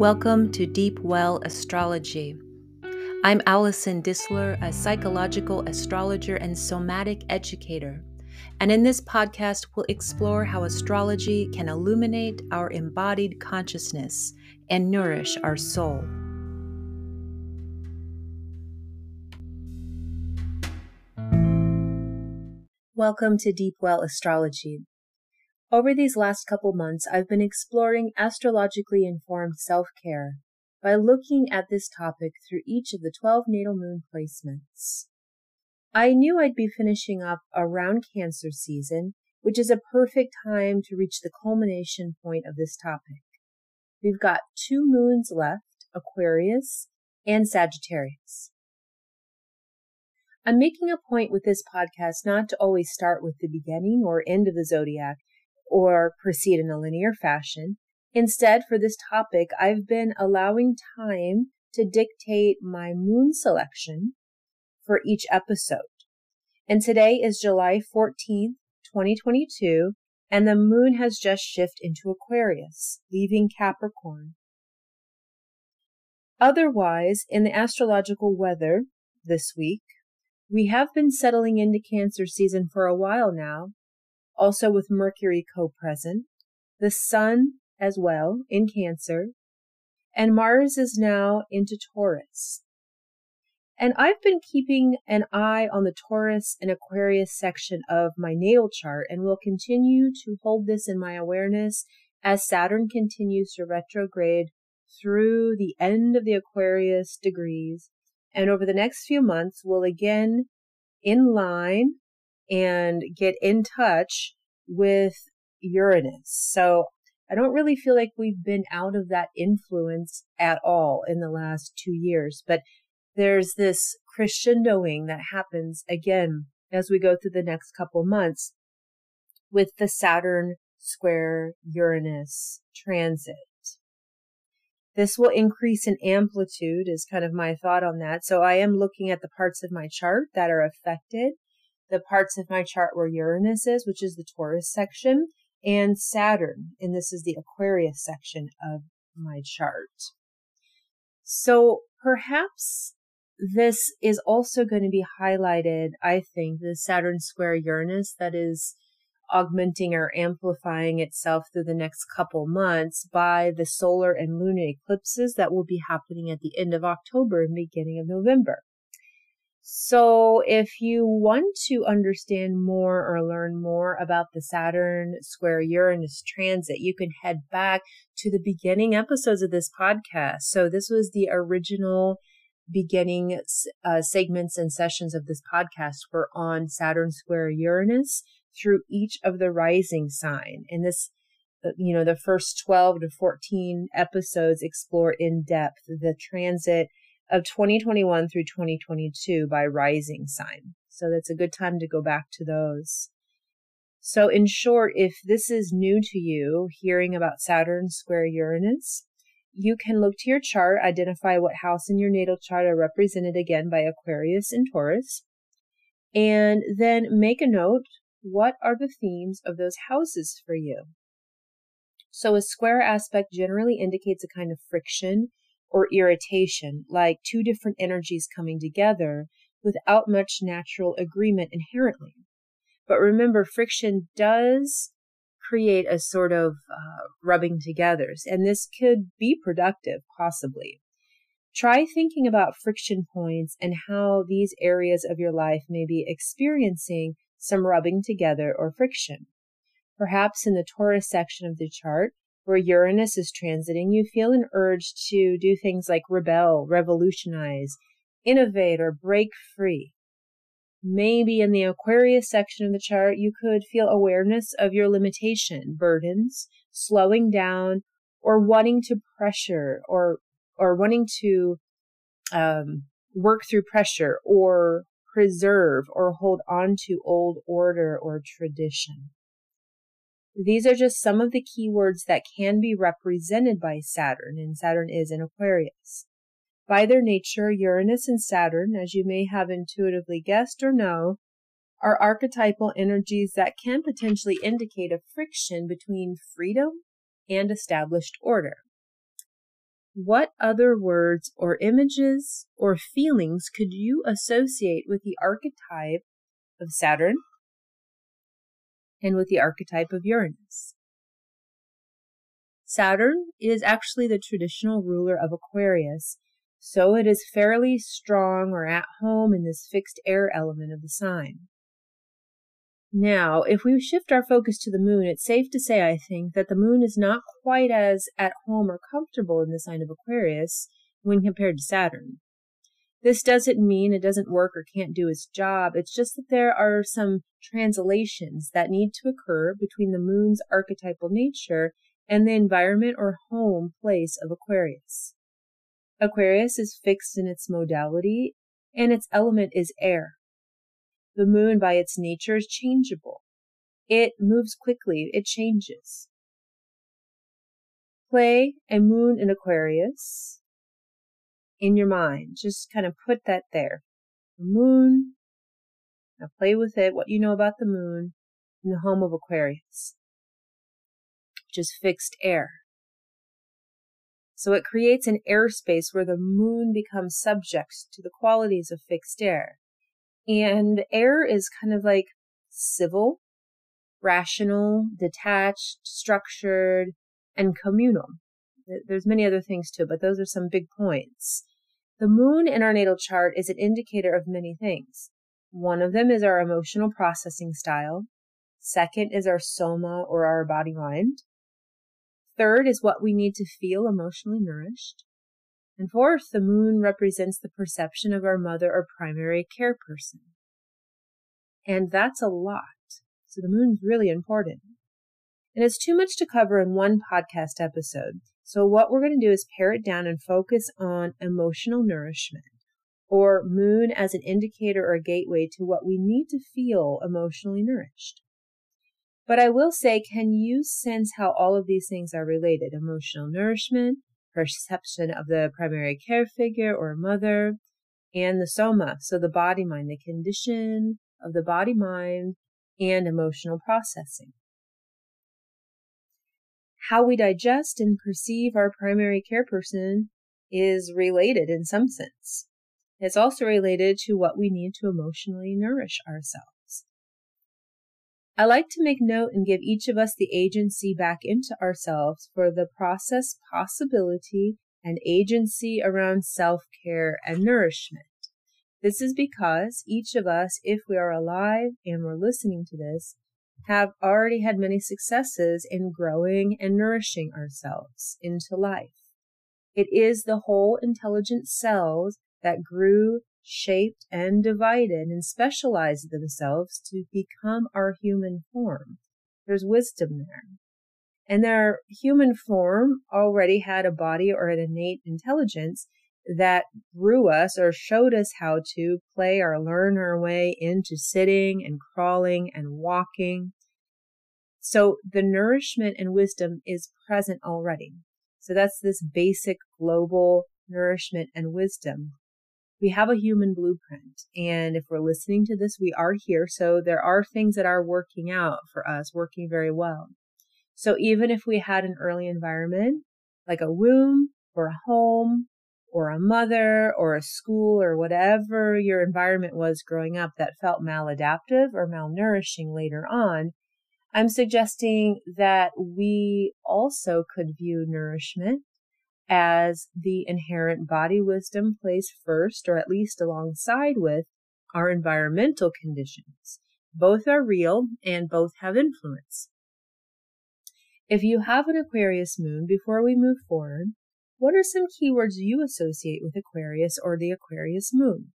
Welcome to Deep Well Astrology. I'm Allison Disler, a psychological astrologer and somatic educator. And in this podcast, we'll explore how astrology can illuminate our embodied consciousness and nourish our soul. Welcome to Deep Well Astrology. Over these last couple months, I've been exploring astrologically informed self care by looking at this topic through each of the 12 natal moon placements. I knew I'd be finishing up around Cancer season, which is a perfect time to reach the culmination point of this topic. We've got two moons left, Aquarius and Sagittarius. I'm making a point with this podcast not to always start with the beginning or end of the zodiac or proceed in a linear fashion. Instead, for this topic, I've been allowing time to dictate my moon selection for each episode. And today is July 14th, 2022, and the moon has just shifted into Aquarius, leaving Capricorn. Otherwise, in the astrological weather this week, we have been settling into Cancer season for a while now, also with Mercury co-present, the Sun as well in Cancer, and Mars is now into Taurus. And I've been keeping an eye on the Taurus and Aquarius section of my natal chart and will continue to hold this in my awareness as Saturn continues to retrograde through the end of the Aquarius degrees. And over the next few months, will again in line and get in touch with Uranus. So I don't really feel like we've been out of that influence at all in the last two years, but there's this crescendoing that happens again as we go through the next couple months with the Saturn square Uranus transit. This will increase in amplitude is kind of my thought on that. So I am looking at the parts of my chart that are affected the parts of my chart where Uranus is, which is the Taurus section, and Saturn, and this is the Aquarius section of my chart. So perhaps this is also going to be highlighted, I think, the Saturn square Uranus that is augmenting or amplifying itself through the next couple months by the solar and lunar eclipses that will be happening at the end of October and beginning of November. So if you want to understand more or learn more about the Saturn square Uranus transit, you can head back to the beginning episodes of this podcast. So this was the original beginning uh, segments and sessions of this podcast were on Saturn square Uranus through each of the rising sign. And this, uh, you know, the first 12 to 14 episodes explore in depth the transit of 2021 through 2022 by rising sign. So that's a good time to go back to those. So in short, if this is new to you, hearing about Saturn square Uranus, you can look to your chart, identify what house in your natal chart are represented again by Aquarius and Taurus, and then make a note. What are the themes of those houses for you? So a square aspect generally indicates a kind of friction or irritation, like two different energies coming together without much natural agreement inherently. But remember, friction does create a sort of uh, rubbing together, and this could be productive, possibly. Try thinking about friction points and how these areas of your life may be experiencing some rubbing together or friction. Perhaps in the Taurus section of the chart, where Uranus is transiting, you feel an urge to do things like rebel, revolutionize, innovate, or break free. Maybe in the Aquarius section of the chart, you could feel awareness of your limitation, burdens, slowing down, or wanting to pressure or, or wanting to, um, work through pressure or preserve or hold on to old order or tradition. These are just some of the keywords that can be represented by Saturn, and Saturn is in Aquarius. By their nature, Uranus and Saturn, as you may have intuitively guessed or know, are archetypal energies that can potentially indicate a friction between freedom and established order. what other words or images or feelings could you associate with the archetype of Saturn and with the archetype of Uranus? Saturn is actually the traditional ruler of Aquarius, so it is fairly strong or at home in this fixed air element of the sign. Now, if we shift our focus to the moon, it's safe to say, I think, that the moon is not quite as at home or comfortable in the sign of Aquarius when compared to Saturn. This doesn't mean it doesn't work or can't do its job. It's just that there are some translations that need to occur between the moon's archetypal nature and the environment or home place of Aquarius. Aquarius is fixed in its modality and its element is air. The moon, by its nature, is changeable. It moves quickly, it changes. Play a moon in Aquarius in your mind. Just kind of put that there. The moon. Now play with it, what you know about the moon in the home of Aquarius. Just fixed air. So it creates an airspace where the moon becomes subject to the qualities of fixed air. And air is kind of like civil, rational, detached, structured, and communal. There's many other things too, but those are some big points. The moon in our natal chart is an indicator of many things. One of them is our emotional processing style. Second is our soma or our body mind. Third is what we need to feel emotionally nourished. And fourth, the moon represents the perception of our mother or primary care person. And that's a lot. So the moon's really important. And it's too much to cover in one podcast episode. So what we're going to do is pare it down and focus on emotional nourishment or moon as an indicator or a gateway to what we need to feel emotionally nourished. But I will say, can you sense how all of these things are related? Emotional nourishment, perception of the primary care figure or mother, and the soma, so the body mind, the condition of the body mind and emotional processing. How we digest and perceive our primary care person is related in some sense. It's also related to what we need to emotionally nourish ourselves. I like to make note and give each of us the agency back into ourselves for the process possibility and agency around self care and nourishment. This is because each of us, if we are alive and we're listening to this, have already had many successes in growing and nourishing ourselves into life. It is the whole intelligent cells that grew shaped and divided and specialized themselves to become our human form. There's wisdom there. And their human form already had a body or an innate intelligence that grew us or showed us how to play or learn our way into sitting and crawling and walking. So the nourishment and wisdom is present already. So that's this basic global nourishment and wisdom we have a human blueprint. And if we're listening to this, we are here. So there are things that are working out for us, working very well. So even if we had an early environment, like a womb or a home or a mother or a school or whatever your environment was growing up that felt maladaptive or malnourishing later on, I'm suggesting that we also could view nourishment as the inherent body wisdom placed first or at least alongside with our environmental conditions. Both are real and both have influence. If you have an Aquarius moon, before we move forward, what are some keywords you associate with Aquarius or the Aquarius moon?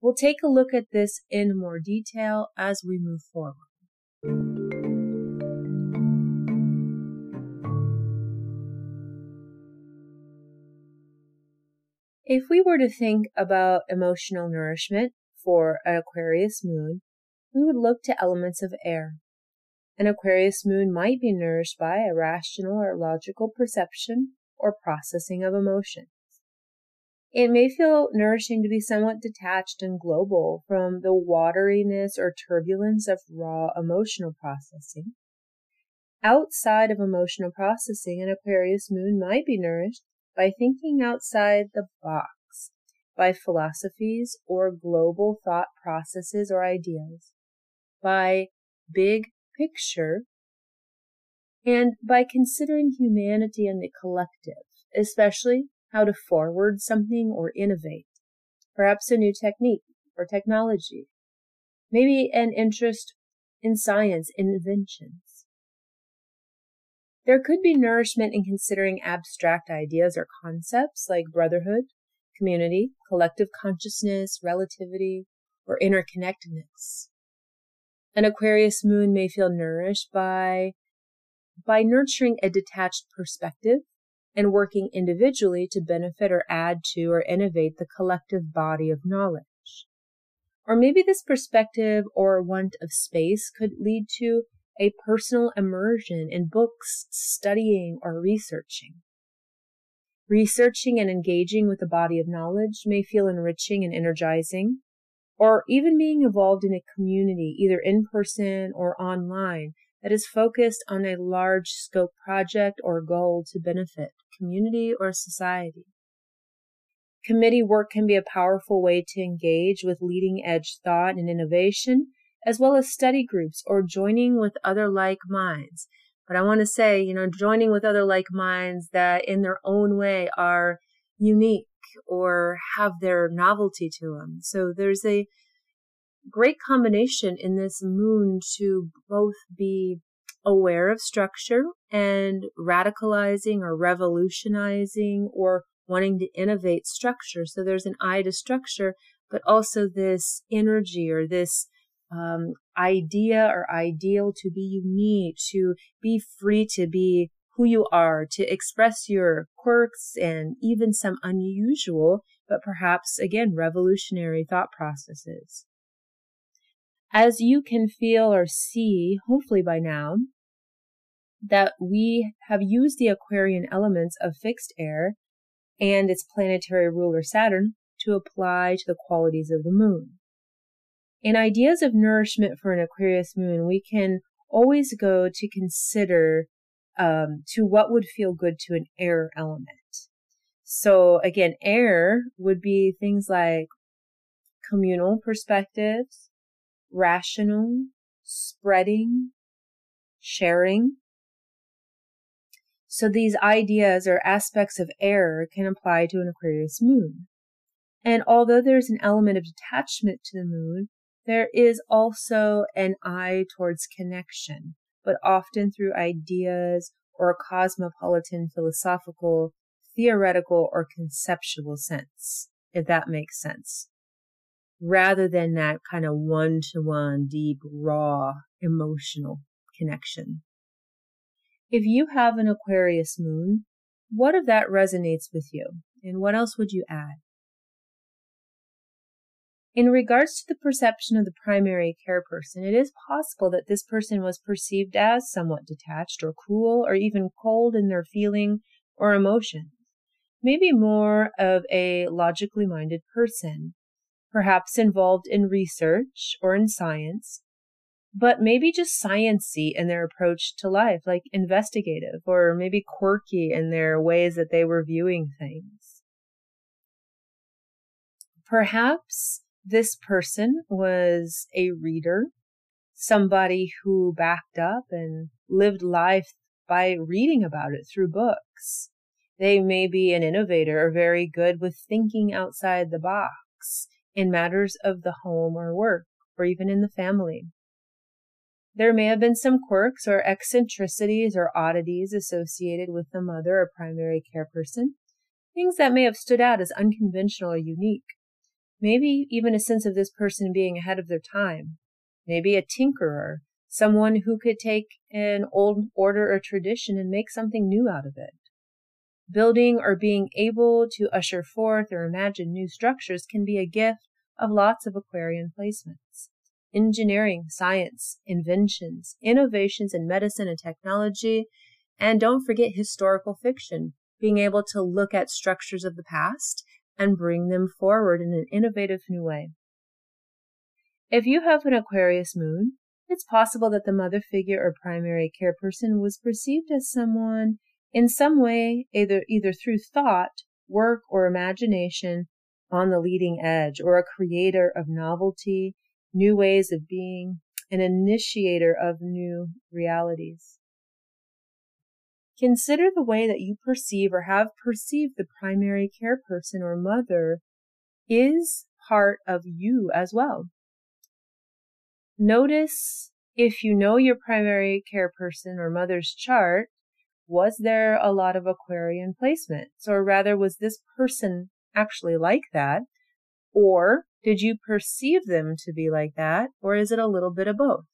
We'll take a look at this in more detail as we move forward. If we were to think about emotional nourishment for an Aquarius moon, we would look to elements of air. An Aquarius moon might be nourished by a rational or logical perception or processing of emotions. It may feel nourishing to be somewhat detached and global from the wateriness or turbulence of raw emotional processing. Outside of emotional processing, an Aquarius moon might be nourished by thinking outside the box, by philosophies or global thought processes or ideas, by big picture, and by considering humanity and the collective, especially how to forward something or innovate, perhaps a new technique or technology, maybe an interest in science inventions. There could be nourishment in considering abstract ideas or concepts like brotherhood, community, collective consciousness, relativity, or interconnectedness. An Aquarius moon may feel nourished by, by nurturing a detached perspective and working individually to benefit or add to or innovate the collective body of knowledge. Or maybe this perspective or want of space could lead to a personal immersion in books, studying, or researching. Researching and engaging with a body of knowledge may feel enriching and energizing, or even being involved in a community, either in person or online, that is focused on a large scope project or goal to benefit community or society. Committee work can be a powerful way to engage with leading edge thought and innovation, as well as study groups or joining with other like minds. But I want to say, you know, joining with other like minds that in their own way are unique or have their novelty to them. So there's a great combination in this moon to both be aware of structure and radicalizing or revolutionizing or wanting to innovate structure. So there's an eye to structure, but also this energy or this um, idea or ideal to be unique, to be free to be who you are, to express your quirks and even some unusual, but perhaps again, revolutionary thought processes. As you can feel or see, hopefully by now, that we have used the Aquarian elements of fixed air and its planetary ruler Saturn to apply to the qualities of the moon. In ideas of nourishment for an Aquarius moon, we can always go to consider um, to what would feel good to an air element. So again, air would be things like communal perspectives, rational, spreading, sharing, so these ideas or aspects of air can apply to an Aquarius moon. And although there's an element of detachment to the moon, there is also an eye towards connection, but often through ideas or a cosmopolitan philosophical, theoretical, or conceptual sense, if that makes sense. Rather than that kind of one to one, deep, raw, emotional connection. If you have an Aquarius moon, what of that resonates with you? And what else would you add? In regards to the perception of the primary care person, it is possible that this person was perceived as somewhat detached or cruel or even cold in their feeling or emotions. Maybe more of a logically minded person, perhaps involved in research or in science, but maybe just sciency in their approach to life, like investigative or maybe quirky in their ways that they were viewing things. Perhaps this person was a reader, somebody who backed up and lived life by reading about it through books. They may be an innovator or very good with thinking outside the box in matters of the home or work or even in the family. There may have been some quirks or eccentricities or oddities associated with the mother or primary care person, things that may have stood out as unconventional or unique. Maybe even a sense of this person being ahead of their time. Maybe a tinkerer, someone who could take an old order or tradition and make something new out of it. Building or being able to usher forth or imagine new structures can be a gift of lots of Aquarian placements engineering, science, inventions, innovations in medicine and technology, and don't forget historical fiction, being able to look at structures of the past and bring them forward in an innovative new way. If you have an Aquarius moon, it's possible that the mother figure or primary care person was perceived as someone in some way, either, either through thought, work, or imagination on the leading edge, or a creator of novelty, new ways of being, an initiator of new realities. Consider the way that you perceive or have perceived the primary care person or mother is part of you as well. Notice if you know your primary care person or mother's chart, was there a lot of Aquarian placements? Or rather, was this person actually like that? Or did you perceive them to be like that? Or is it a little bit of both?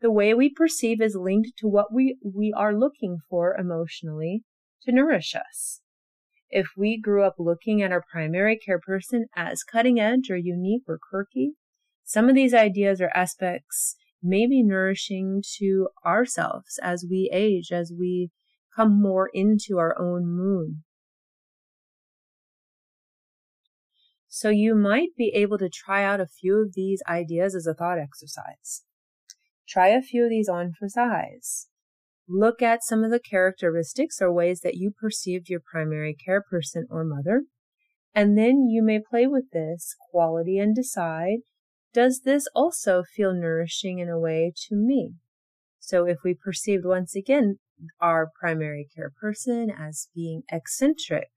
The way we perceive is linked to what we, we are looking for emotionally to nourish us. If we grew up looking at our primary care person as cutting edge or unique or quirky, some of these ideas or aspects may be nourishing to ourselves as we age, as we come more into our own moon. So you might be able to try out a few of these ideas as a thought exercise. Try a few of these on for size. Look at some of the characteristics or ways that you perceived your primary care person or mother. And then you may play with this quality and decide, does this also feel nourishing in a way to me? So if we perceived once again our primary care person as being eccentric,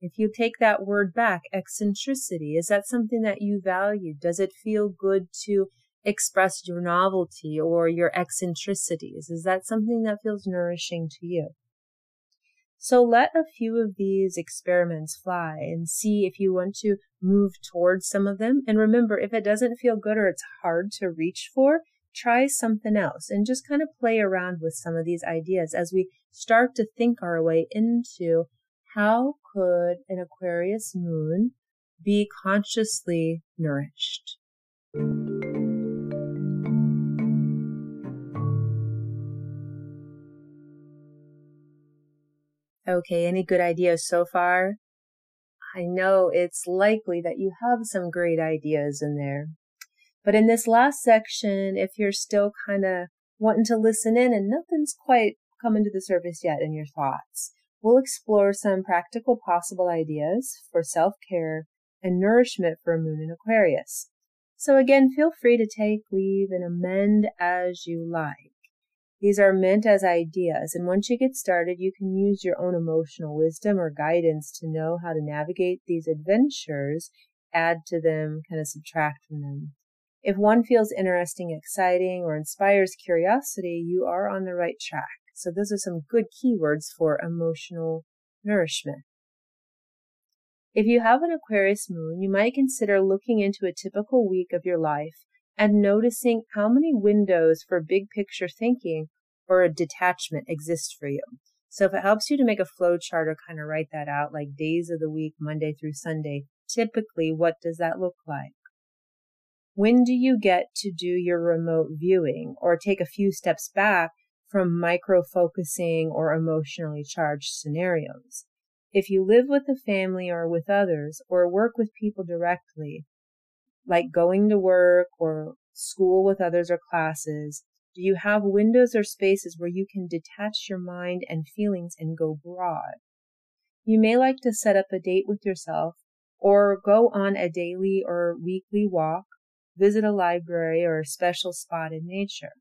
if you take that word back, eccentricity, is that something that you value? Does it feel good to express your novelty or your eccentricities? Is that something that feels nourishing to you? So let a few of these experiments fly and see if you want to move towards some of them. And remember, if it doesn't feel good or it's hard to reach for, try something else and just kind of play around with some of these ideas as we start to think our way into how could an Aquarius moon be consciously nourished? Okay, any good ideas so far? I know it's likely that you have some great ideas in there. But in this last section, if you're still kind of wanting to listen in and nothing's quite coming to the surface yet in your thoughts, we'll explore some practical possible ideas for self-care and nourishment for a moon in Aquarius. So again, feel free to take, leave, and amend as you like. These are meant as ideas, and once you get started, you can use your own emotional wisdom or guidance to know how to navigate these adventures, add to them, kind of subtract from them. If one feels interesting, exciting, or inspires curiosity, you are on the right track. So those are some good keywords for emotional nourishment. If you have an Aquarius moon, you might consider looking into a typical week of your life and noticing how many windows for big picture thinking or a detachment exist for you. So if it helps you to make a flow chart or kind of write that out, like days of the week, Monday through Sunday, typically what does that look like? When do you get to do your remote viewing or take a few steps back from micro focusing or emotionally charged scenarios. If you live with a family or with others or work with people directly, like going to work or school with others or classes, do you have windows or spaces where you can detach your mind and feelings and go broad? You may like to set up a date with yourself or go on a daily or weekly walk, visit a library or a special spot in nature.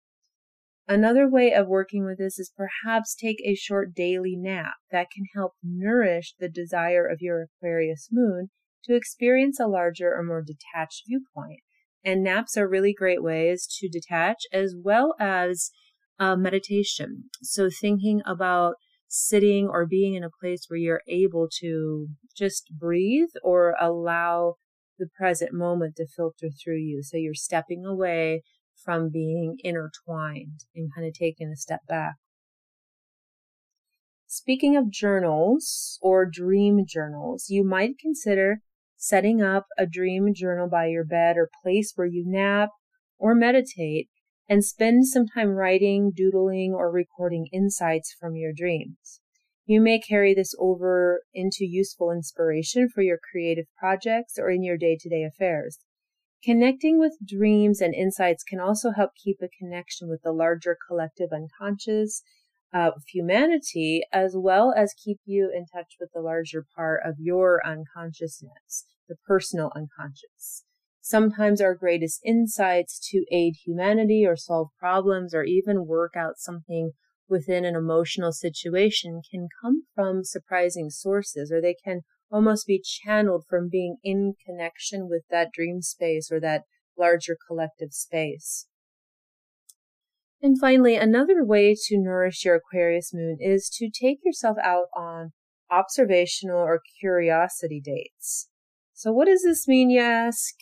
Another way of working with this is perhaps take a short daily nap that can help nourish the desire of your Aquarius moon to experience a larger or more detached viewpoint. And naps are really great ways to detach as well as uh, meditation. So thinking about sitting or being in a place where you're able to just breathe or allow the present moment to filter through you. So you're stepping away from being intertwined and kind of taking a step back. Speaking of journals or dream journals, you might consider setting up a dream journal by your bed or place where you nap or meditate and spend some time writing, doodling, or recording insights from your dreams. You may carry this over into useful inspiration for your creative projects or in your day to day affairs. Connecting with dreams and insights can also help keep a connection with the larger collective unconscious, of humanity, as well as keep you in touch with the larger part of your unconsciousness, the personal unconscious. Sometimes our greatest insights to aid humanity or solve problems or even work out something within an emotional situation can come from surprising sources or they can almost be channeled from being in connection with that dream space or that larger collective space. And finally, another way to nourish your Aquarius moon is to take yourself out on observational or curiosity dates. So what does this mean, you ask?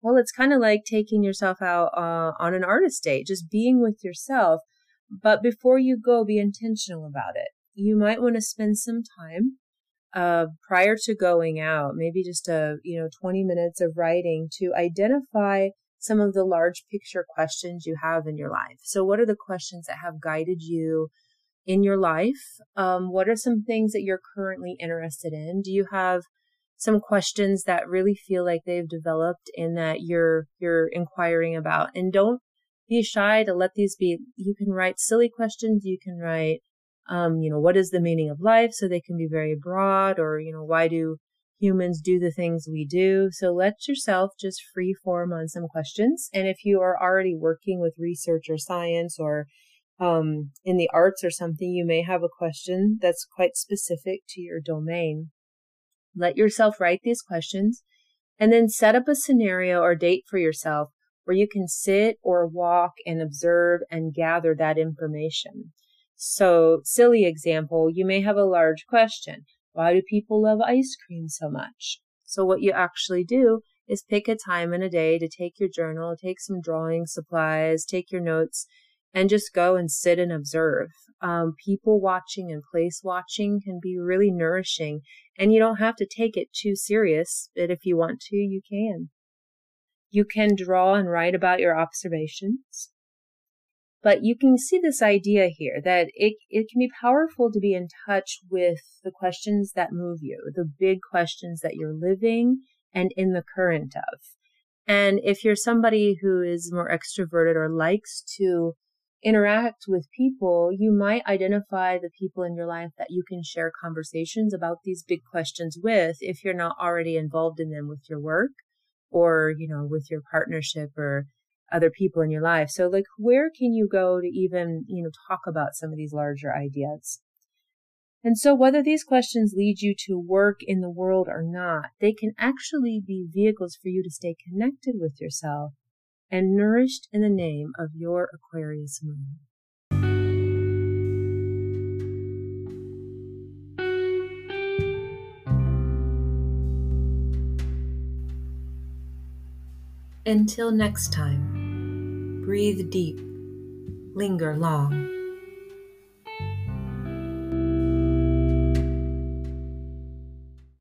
Well, it's kind of like taking yourself out uh, on an artist date, just being with yourself. But before you go, be intentional about it. You might want to spend some time uh, prior to going out, maybe just a you know 20 minutes of writing to identify some of the large picture questions you have in your life. So, what are the questions that have guided you in your life? Um, what are some things that you're currently interested in? Do you have some questions that really feel like they've developed and that you're you're inquiring about? And don't be shy to let these be. You can write silly questions. You can write, um, you know, what is the meaning of life? So they can be very broad, or you know, why do humans do the things we do. So let yourself just free form on some questions. And if you are already working with research or science or um, in the arts or something, you may have a question that's quite specific to your domain. Let yourself write these questions and then set up a scenario or date for yourself where you can sit or walk and observe and gather that information. So, silly example, you may have a large question. Why do people love ice cream so much? So what you actually do is pick a time in a day to take your journal, take some drawing supplies, take your notes, and just go and sit and observe. Um, people watching and place watching can be really nourishing, and you don't have to take it too serious, but if you want to, you can. You can draw and write about your observations. But you can see this idea here that it, it can be powerful to be in touch with the questions that move you, the big questions that you're living and in the current of. And if you're somebody who is more extroverted or likes to interact with people, you might identify the people in your life that you can share conversations about these big questions with if you're not already involved in them with your work or, you know, with your partnership or other people in your life. So like where can you go to even, you know, talk about some of these larger ideas? And so whether these questions lead you to work in the world or not, they can actually be vehicles for you to stay connected with yourself and nourished in the name of your Aquarius moon. Until next time. Breathe deep. Linger long.